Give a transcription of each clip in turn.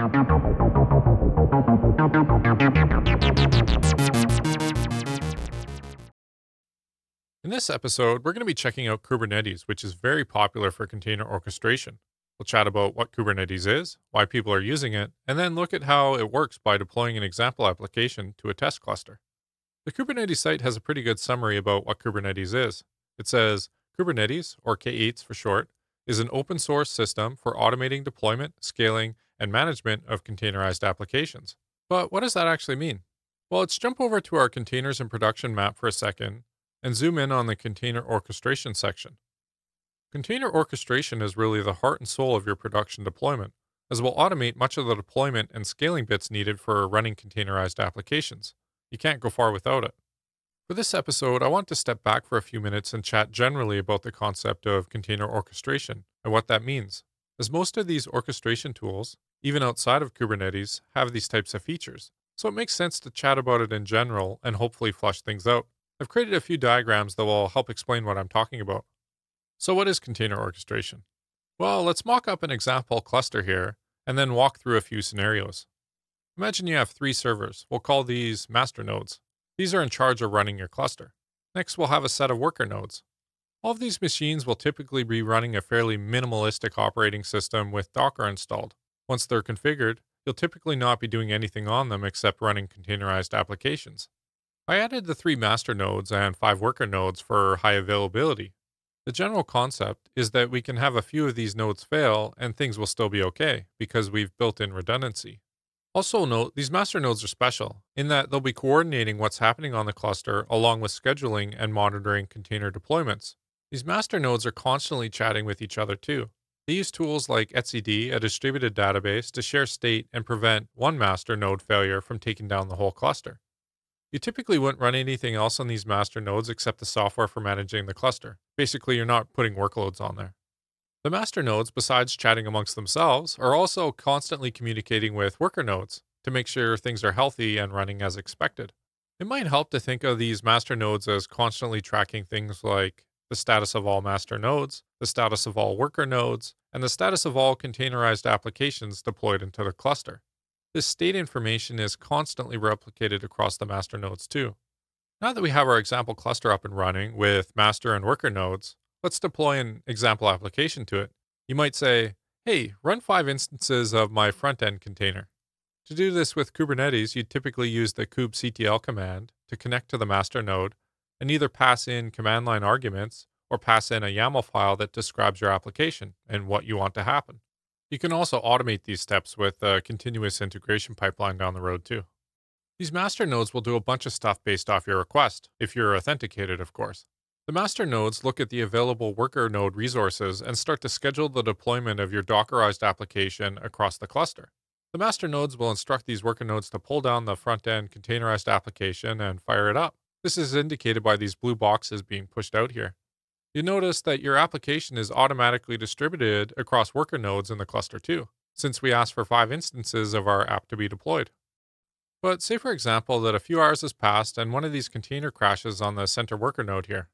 In this episode, we're going to be checking out Kubernetes, which is very popular for container orchestration. We'll chat about what Kubernetes is, why people are using it, and then look at how it works by deploying an example application to a test cluster. The Kubernetes site has a pretty good summary about what Kubernetes is. It says Kubernetes, or K8s for short, is an open source system for automating deployment, scaling, and management of containerized applications. But what does that actually mean? Well, let's jump over to our containers and production map for a second and zoom in on the container orchestration section. Container orchestration is really the heart and soul of your production deployment, as it will automate much of the deployment and scaling bits needed for running containerized applications. You can't go far without it. For this episode, I want to step back for a few minutes and chat generally about the concept of container orchestration and what that means, as most of these orchestration tools, even outside of Kubernetes, have these types of features. So it makes sense to chat about it in general and hopefully flush things out. I've created a few diagrams that will help explain what I'm talking about. So, what is container orchestration? Well, let's mock up an example cluster here and then walk through a few scenarios. Imagine you have three servers. We'll call these master nodes. These are in charge of running your cluster. Next, we'll have a set of worker nodes. All of these machines will typically be running a fairly minimalistic operating system with Docker installed. Once they're configured, you'll typically not be doing anything on them except running containerized applications. I added the three master nodes and five worker nodes for high availability. The general concept is that we can have a few of these nodes fail and things will still be okay because we've built in redundancy. Also, note these master nodes are special in that they'll be coordinating what's happening on the cluster along with scheduling and monitoring container deployments. These master nodes are constantly chatting with each other too. They use tools like etcd, a distributed database, to share state and prevent one master node failure from taking down the whole cluster. You typically wouldn't run anything else on these master nodes except the software for managing the cluster. Basically, you're not putting workloads on there. The master nodes, besides chatting amongst themselves, are also constantly communicating with worker nodes to make sure things are healthy and running as expected. It might help to think of these master nodes as constantly tracking things like the status of all master nodes, the status of all worker nodes, and the status of all containerized applications deployed into the cluster. This state information is constantly replicated across the master nodes too. Now that we have our example cluster up and running with master and worker nodes, let's deploy an example application to it. You might say, hey, run five instances of my front end container. To do this with Kubernetes, you'd typically use the kubectl command to connect to the master node and either pass in command line arguments or pass in a YAML file that describes your application and what you want to happen. You can also automate these steps with a continuous integration pipeline down the road, too. These master nodes will do a bunch of stuff based off your request, if you're authenticated, of course. The master nodes look at the available worker node resources and start to schedule the deployment of your Dockerized application across the cluster. The master nodes will instruct these worker nodes to pull down the front end containerized application and fire it up. This is indicated by these blue boxes being pushed out here you notice that your application is automatically distributed across worker nodes in the cluster too, since we asked for five instances of our app to be deployed. But say, for example, that a few hours has passed and one of these container crashes on the center worker node here.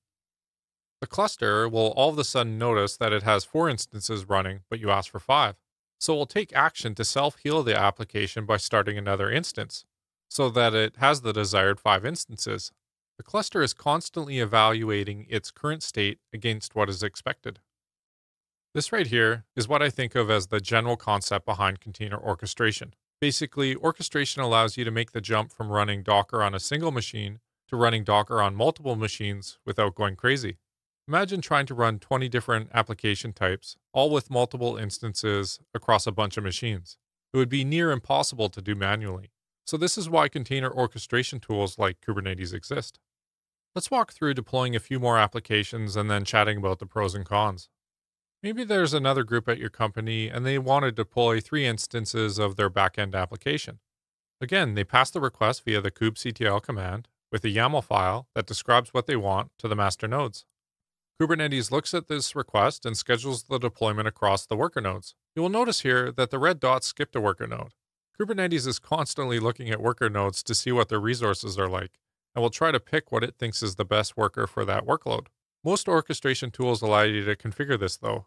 The cluster will all of a sudden notice that it has four instances running, but you asked for five. So it will take action to self heal the application by starting another instance, so that it has the desired five instances. The cluster is constantly evaluating its current state against what is expected. This right here is what I think of as the general concept behind container orchestration. Basically, orchestration allows you to make the jump from running Docker on a single machine to running Docker on multiple machines without going crazy. Imagine trying to run 20 different application types, all with multiple instances across a bunch of machines. It would be near impossible to do manually. So, this is why container orchestration tools like Kubernetes exist. Let's walk through deploying a few more applications and then chatting about the pros and cons. Maybe there's another group at your company and they want to deploy three instances of their backend application. Again, they pass the request via the kubectl command with a YAML file that describes what they want to the master nodes. Kubernetes looks at this request and schedules the deployment across the worker nodes. You will notice here that the red dot skipped a worker node. Kubernetes is constantly looking at worker nodes to see what their resources are like and will try to pick what it thinks is the best worker for that workload. Most orchestration tools allow you to configure this though.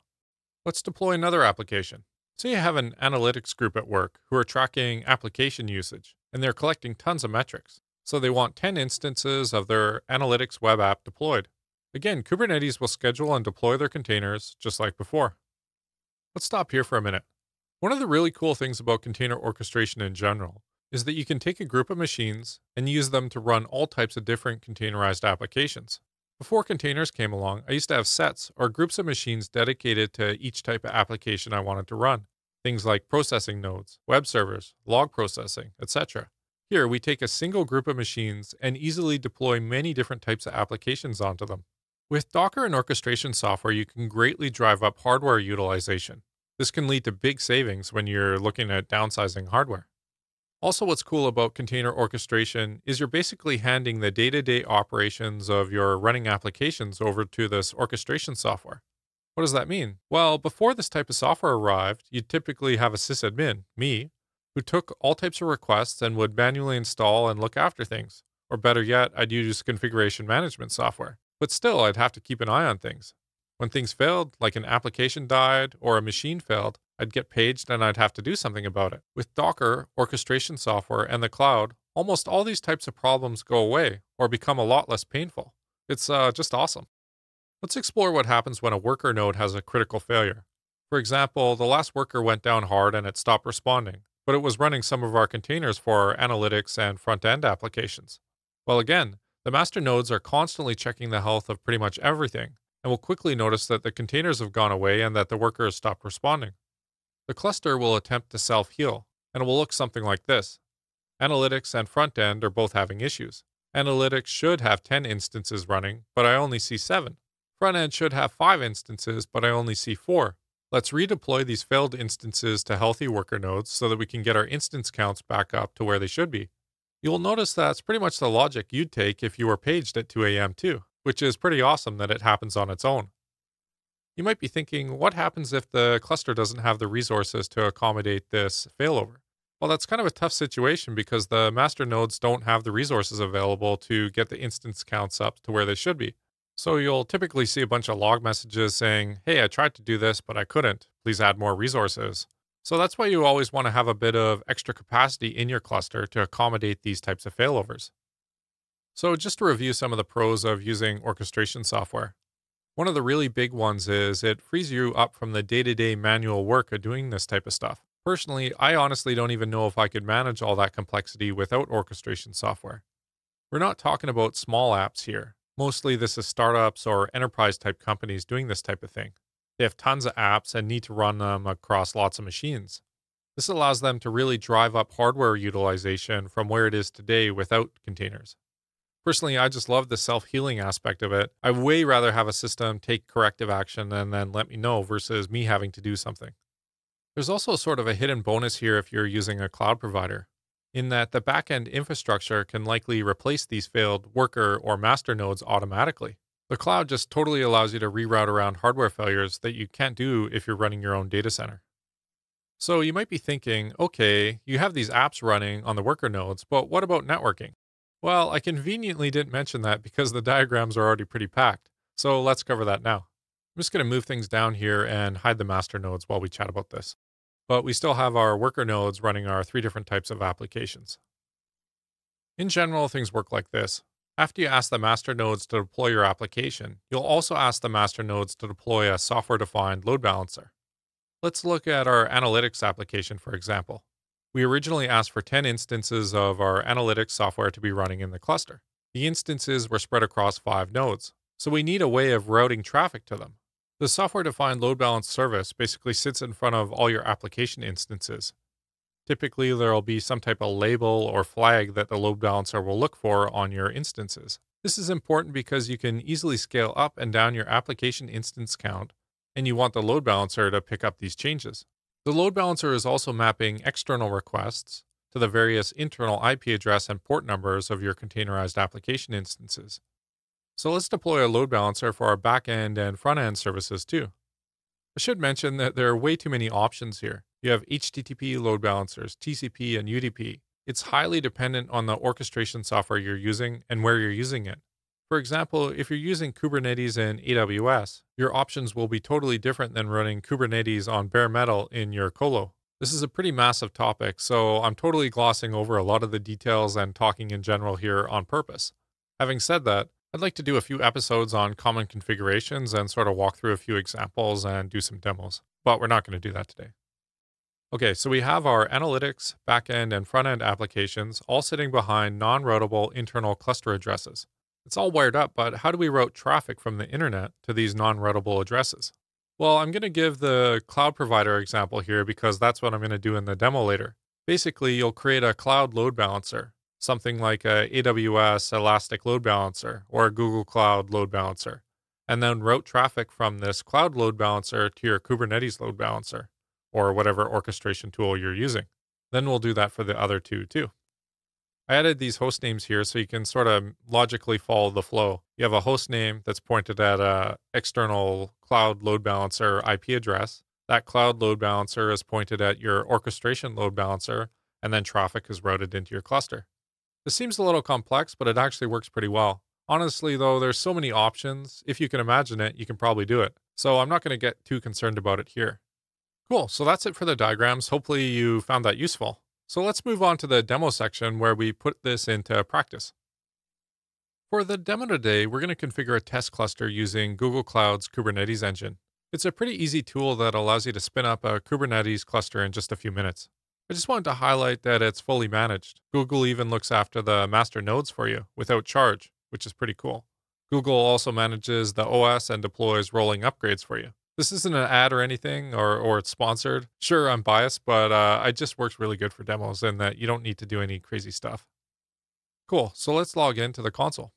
Let's deploy another application. So you have an analytics group at work who are tracking application usage and they're collecting tons of metrics. So they want 10 instances of their analytics web app deployed. Again, Kubernetes will schedule and deploy their containers just like before. Let's stop here for a minute. One of the really cool things about container orchestration in general is that you can take a group of machines and use them to run all types of different containerized applications. Before containers came along, I used to have sets or groups of machines dedicated to each type of application I wanted to run. Things like processing nodes, web servers, log processing, etc. Here, we take a single group of machines and easily deploy many different types of applications onto them. With Docker and orchestration software, you can greatly drive up hardware utilization. This can lead to big savings when you're looking at downsizing hardware. Also, what's cool about container orchestration is you're basically handing the day to day operations of your running applications over to this orchestration software. What does that mean? Well, before this type of software arrived, you'd typically have a sysadmin, me, who took all types of requests and would manually install and look after things. Or better yet, I'd use configuration management software. But still, I'd have to keep an eye on things. When things failed, like an application died or a machine failed, I'd get paged and I'd have to do something about it. With Docker, orchestration software, and the cloud, almost all these types of problems go away or become a lot less painful. It's uh, just awesome. Let's explore what happens when a worker node has a critical failure. For example, the last worker went down hard and it stopped responding, but it was running some of our containers for our analytics and front end applications. Well, again, the master nodes are constantly checking the health of pretty much everything and will quickly notice that the containers have gone away and that the worker has stopped responding. The cluster will attempt to self heal, and it will look something like this. Analytics and front end are both having issues. Analytics should have 10 instances running, but I only see 7. Front end should have 5 instances, but I only see 4. Let's redeploy these failed instances to healthy worker nodes so that we can get our instance counts back up to where they should be. You'll notice that's pretty much the logic you'd take if you were paged at 2 a.m. too, which is pretty awesome that it happens on its own. You might be thinking, what happens if the cluster doesn't have the resources to accommodate this failover? Well, that's kind of a tough situation because the master nodes don't have the resources available to get the instance counts up to where they should be. So you'll typically see a bunch of log messages saying, hey, I tried to do this, but I couldn't. Please add more resources. So that's why you always want to have a bit of extra capacity in your cluster to accommodate these types of failovers. So just to review some of the pros of using orchestration software. One of the really big ones is it frees you up from the day to day manual work of doing this type of stuff. Personally, I honestly don't even know if I could manage all that complexity without orchestration software. We're not talking about small apps here. Mostly, this is startups or enterprise type companies doing this type of thing. They have tons of apps and need to run them across lots of machines. This allows them to really drive up hardware utilization from where it is today without containers. Personally, I just love the self healing aspect of it. I way rather have a system take corrective action and then let me know versus me having to do something. There's also sort of a hidden bonus here if you're using a cloud provider, in that the backend infrastructure can likely replace these failed worker or master nodes automatically. The cloud just totally allows you to reroute around hardware failures that you can't do if you're running your own data center. So you might be thinking, okay, you have these apps running on the worker nodes, but what about networking? Well, I conveniently didn't mention that because the diagrams are already pretty packed. So let's cover that now. I'm just going to move things down here and hide the master nodes while we chat about this. But we still have our worker nodes running our three different types of applications. In general, things work like this. After you ask the master nodes to deploy your application, you'll also ask the master nodes to deploy a software defined load balancer. Let's look at our analytics application, for example. We originally asked for 10 instances of our analytics software to be running in the cluster. The instances were spread across five nodes, so we need a way of routing traffic to them. The software defined load balance service basically sits in front of all your application instances. Typically, there will be some type of label or flag that the load balancer will look for on your instances. This is important because you can easily scale up and down your application instance count, and you want the load balancer to pick up these changes. The load balancer is also mapping external requests to the various internal IP address and port numbers of your containerized application instances. So let's deploy a load balancer for our backend and front end services too. I should mention that there are way too many options here. You have HTTP load balancers, TCP, and UDP. It's highly dependent on the orchestration software you're using and where you're using it. For example, if you're using Kubernetes in AWS, your options will be totally different than running Kubernetes on bare metal in your colo. This is a pretty massive topic, so I'm totally glossing over a lot of the details and talking in general here on purpose. Having said that, I'd like to do a few episodes on common configurations and sort of walk through a few examples and do some demos, but we're not going to do that today. Okay, so we have our analytics, backend, and front end applications all sitting behind non routable internal cluster addresses. It's all wired up, but how do we route traffic from the internet to these non routable addresses? Well, I'm going to give the cloud provider example here because that's what I'm going to do in the demo later. Basically, you'll create a cloud load balancer, something like a AWS Elastic Load Balancer or a Google Cloud Load Balancer, and then route traffic from this cloud load balancer to your Kubernetes load balancer or whatever orchestration tool you're using. Then we'll do that for the other two too. I added these host names here so you can sort of logically follow the flow. You have a host name that's pointed at a external cloud load balancer IP address. That cloud load balancer is pointed at your orchestration load balancer, and then traffic is routed into your cluster. This seems a little complex, but it actually works pretty well. Honestly, though, there's so many options. If you can imagine it, you can probably do it. So I'm not going to get too concerned about it here. Cool. So that's it for the diagrams. Hopefully you found that useful. So let's move on to the demo section where we put this into practice. For the demo today, we're going to configure a test cluster using Google Cloud's Kubernetes engine. It's a pretty easy tool that allows you to spin up a Kubernetes cluster in just a few minutes. I just wanted to highlight that it's fully managed. Google even looks after the master nodes for you without charge, which is pretty cool. Google also manages the OS and deploys rolling upgrades for you. This isn't an ad or anything, or or it's sponsored. Sure, I'm biased, but uh, it just works really good for demos, and that you don't need to do any crazy stuff. Cool. So let's log into the console.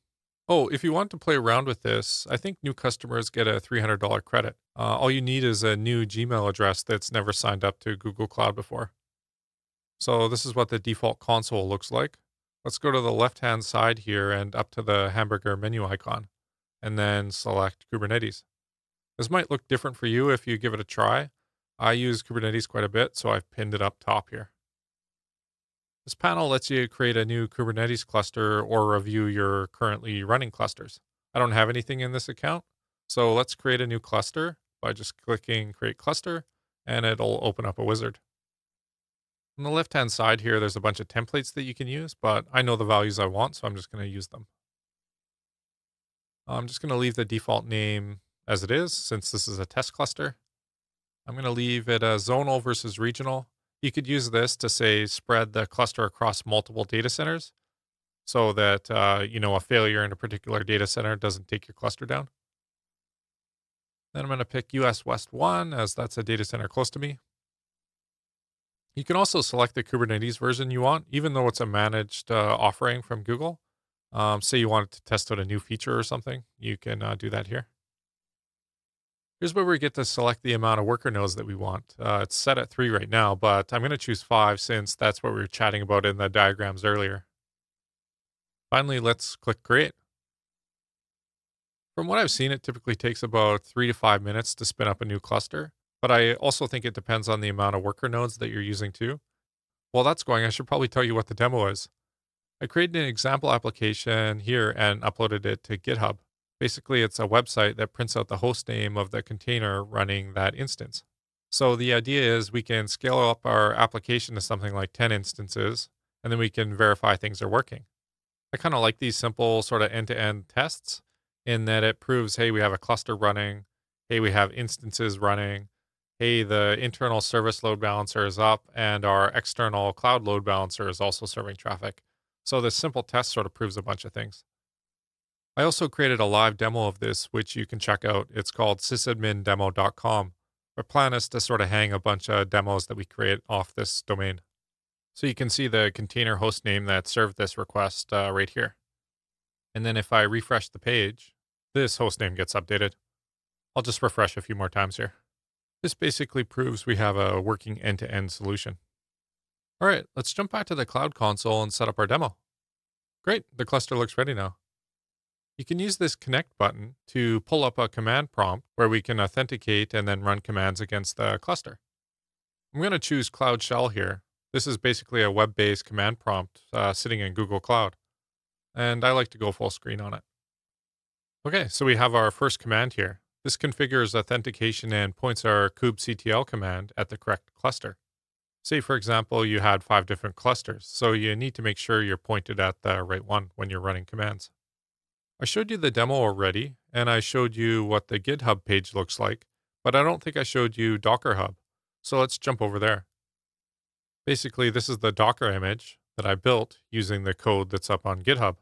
Oh, if you want to play around with this, I think new customers get a $300 credit. Uh, all you need is a new Gmail address that's never signed up to Google Cloud before. So this is what the default console looks like. Let's go to the left-hand side here and up to the hamburger menu icon, and then select Kubernetes. This might look different for you if you give it a try. I use Kubernetes quite a bit, so I've pinned it up top here. This panel lets you create a new Kubernetes cluster or review your currently running clusters. I don't have anything in this account, so let's create a new cluster by just clicking Create Cluster, and it'll open up a wizard. On the left-hand side here, there's a bunch of templates that you can use, but I know the values I want, so I'm just going to use them. I'm just going to leave the default name as it is, since this is a test cluster. I'm going to leave it a zonal versus regional. You could use this to say spread the cluster across multiple data centers so that, uh, you know, a failure in a particular data center doesn't take your cluster down. Then I'm going to pick US West 1 as that's a data center close to me. You can also select the Kubernetes version you want, even though it's a managed uh, offering from Google. Um, say you wanted to test out a new feature or something, you can uh, do that here. Here's where we get to select the amount of worker nodes that we want. Uh, it's set at three right now, but I'm going to choose five since that's what we were chatting about in the diagrams earlier. Finally, let's click create. From what I've seen, it typically takes about three to five minutes to spin up a new cluster, but I also think it depends on the amount of worker nodes that you're using too. While that's going, I should probably tell you what the demo is. I created an example application here and uploaded it to GitHub. Basically, it's a website that prints out the host name of the container running that instance. So the idea is we can scale up our application to something like 10 instances, and then we can verify things are working. I kind of like these simple sort of end to end tests in that it proves hey, we have a cluster running, hey, we have instances running, hey, the internal service load balancer is up, and our external cloud load balancer is also serving traffic. So this simple test sort of proves a bunch of things. I also created a live demo of this, which you can check out. It's called sysadmindemo.com. Our plan is to sort of hang a bunch of demos that we create off this domain. So you can see the container host name that served this request uh, right here. And then if I refresh the page, this host name gets updated. I'll just refresh a few more times here. This basically proves we have a working end-to-end -end solution. All right, let's jump back to the cloud console and set up our demo. Great, the cluster looks ready now. You can use this connect button to pull up a command prompt where we can authenticate and then run commands against the cluster. I'm going to choose Cloud Shell here. This is basically a web-based command prompt uh, sitting in Google Cloud. And I like to go full screen on it. Okay, so we have our first command here. This configures authentication and points our kubectl command at the correct cluster. Say, for example, you had five different clusters, so you need to make sure you're pointed at the right one when you're running commands. I showed you the demo already, and I showed you what the GitHub page looks like, but I don't think I showed you Docker Hub. So let's jump over there. Basically, this is the Docker image that I built using the code that's up on GitHub.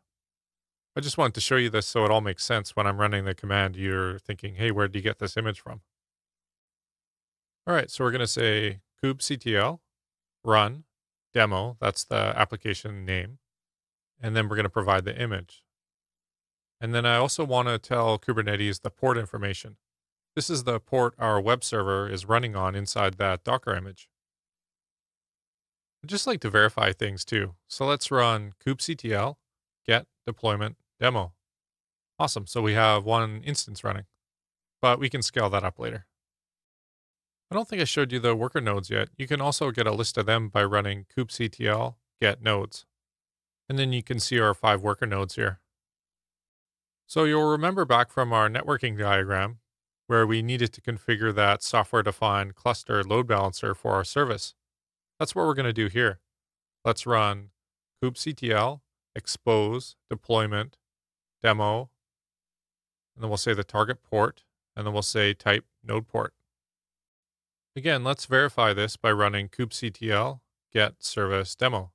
I just wanted to show you this so it all makes sense when I'm running the command. You're thinking, hey, where did you get this image from? All right, so we're going to say kubectl run demo. That's the application name. And then we're going to provide the image. And then I also want to tell Kubernetes the port information. This is the port our web server is running on inside that Docker image. I'd just like to verify things too. So let's run kubectl get deployment demo. Awesome. So we have one instance running, but we can scale that up later. I don't think I showed you the worker nodes yet. You can also get a list of them by running kubectl get nodes. And then you can see our five worker nodes here. So you'll remember back from our networking diagram where we needed to configure that software defined cluster load balancer for our service. That's what we're going to do here. Let's run kubectl expose deployment demo, and then we'll say the target port, and then we'll say type node port. Again, let's verify this by running kubectl get service demo.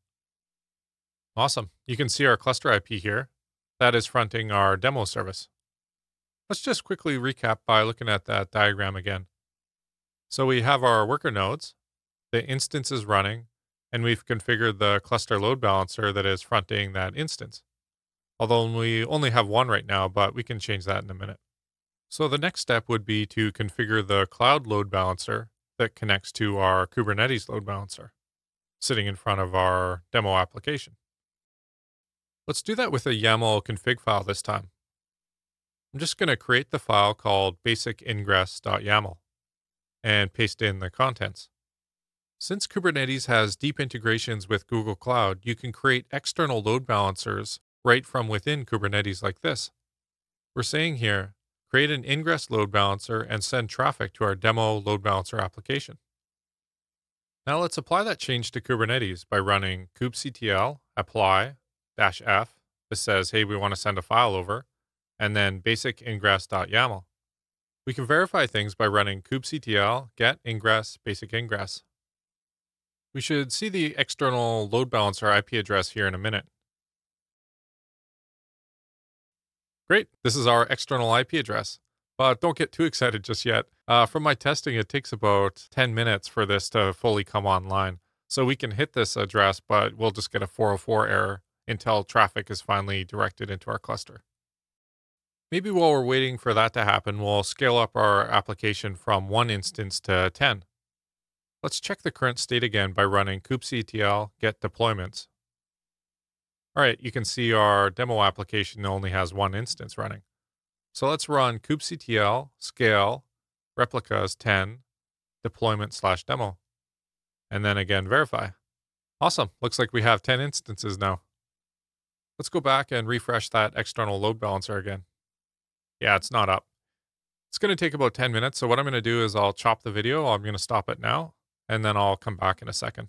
Awesome. You can see our cluster IP here. That is fronting our demo service. Let's just quickly recap by looking at that diagram again. So we have our worker nodes, the instance is running, and we've configured the cluster load balancer that is fronting that instance. Although we only have one right now, but we can change that in a minute. So the next step would be to configure the cloud load balancer that connects to our Kubernetes load balancer, sitting in front of our demo application. Let's do that with a YAML config file this time. I'm just going to create the file called basicingress.yaml and paste in the contents. Since Kubernetes has deep integrations with Google Cloud, you can create external load balancers right from within Kubernetes like this. We're saying here, create an ingress load balancer and send traffic to our demo load balancer application. Now let's apply that change to Kubernetes by running kubectl apply dash f. This says, hey, we want to send a file over, and then basic ingress.yaml. We can verify things by running kubectl get ingress basic ingress. We should see the external load balancer IP address here in a minute. Great, this is our external IP address. But don't get too excited just yet. Uh, from my testing, it takes about 10 minutes for this to fully come online. So we can hit this address, but we'll just get a 404 error until traffic is finally directed into our cluster. Maybe while we're waiting for that to happen, we'll scale up our application from one instance to 10. Let's check the current state again by running kubectl get deployments. All right, you can see our demo application only has one instance running. So let's run kubectl scale replicas 10 deployment slash demo. And then again, verify. Awesome. Looks like we have 10 instances now. Let's go back and refresh that external load balancer again. Yeah, it's not up. It's going to take about 10 minutes. So what I'm going to do is I'll chop the video. I'm going to stop it now and then I'll come back in a second.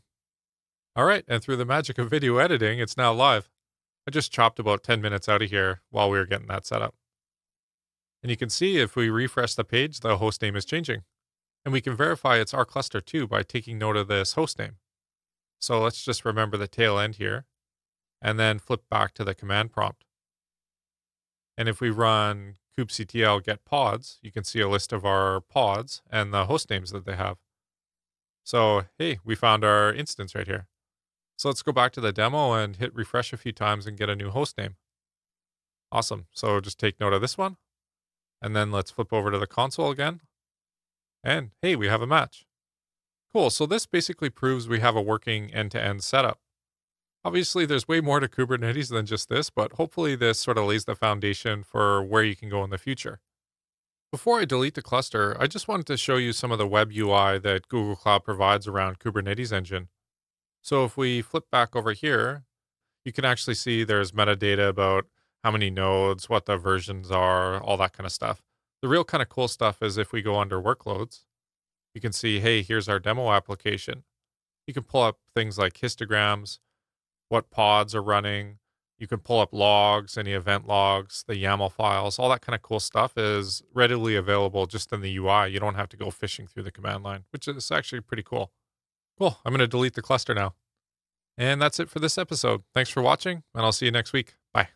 All right, and through the magic of video editing, it's now live. I just chopped about 10 minutes out of here while we were getting that set up. And you can see if we refresh the page, the host name is changing. And we can verify it's our cluster too by taking note of this host name. So let's just remember the tail end here and then flip back to the command prompt. And if we run kubectl get pods, you can see a list of our pods and the host names that they have. So, hey, we found our instance right here. So let's go back to the demo and hit refresh a few times and get a new host name. Awesome. So just take note of this one. And then let's flip over to the console again. And hey, we have a match. Cool. So this basically proves we have a working end to end setup. Obviously, there's way more to Kubernetes than just this, but hopefully, this sort of lays the foundation for where you can go in the future. Before I delete the cluster, I just wanted to show you some of the web UI that Google Cloud provides around Kubernetes Engine. So if we flip back over here, you can actually see there's metadata about how many nodes, what the versions are, all that kind of stuff. The real kind of cool stuff is if we go under workloads, you can see, hey, here's our demo application. You can pull up things like histograms, what pods are running. You can pull up logs, any event logs, the YAML files, all that kind of cool stuff is readily available just in the UI. You don't have to go fishing through the command line, which is actually pretty cool. Cool. I'm going to delete the cluster now. And that's it for this episode. Thanks for watching, and I'll see you next week. Bye.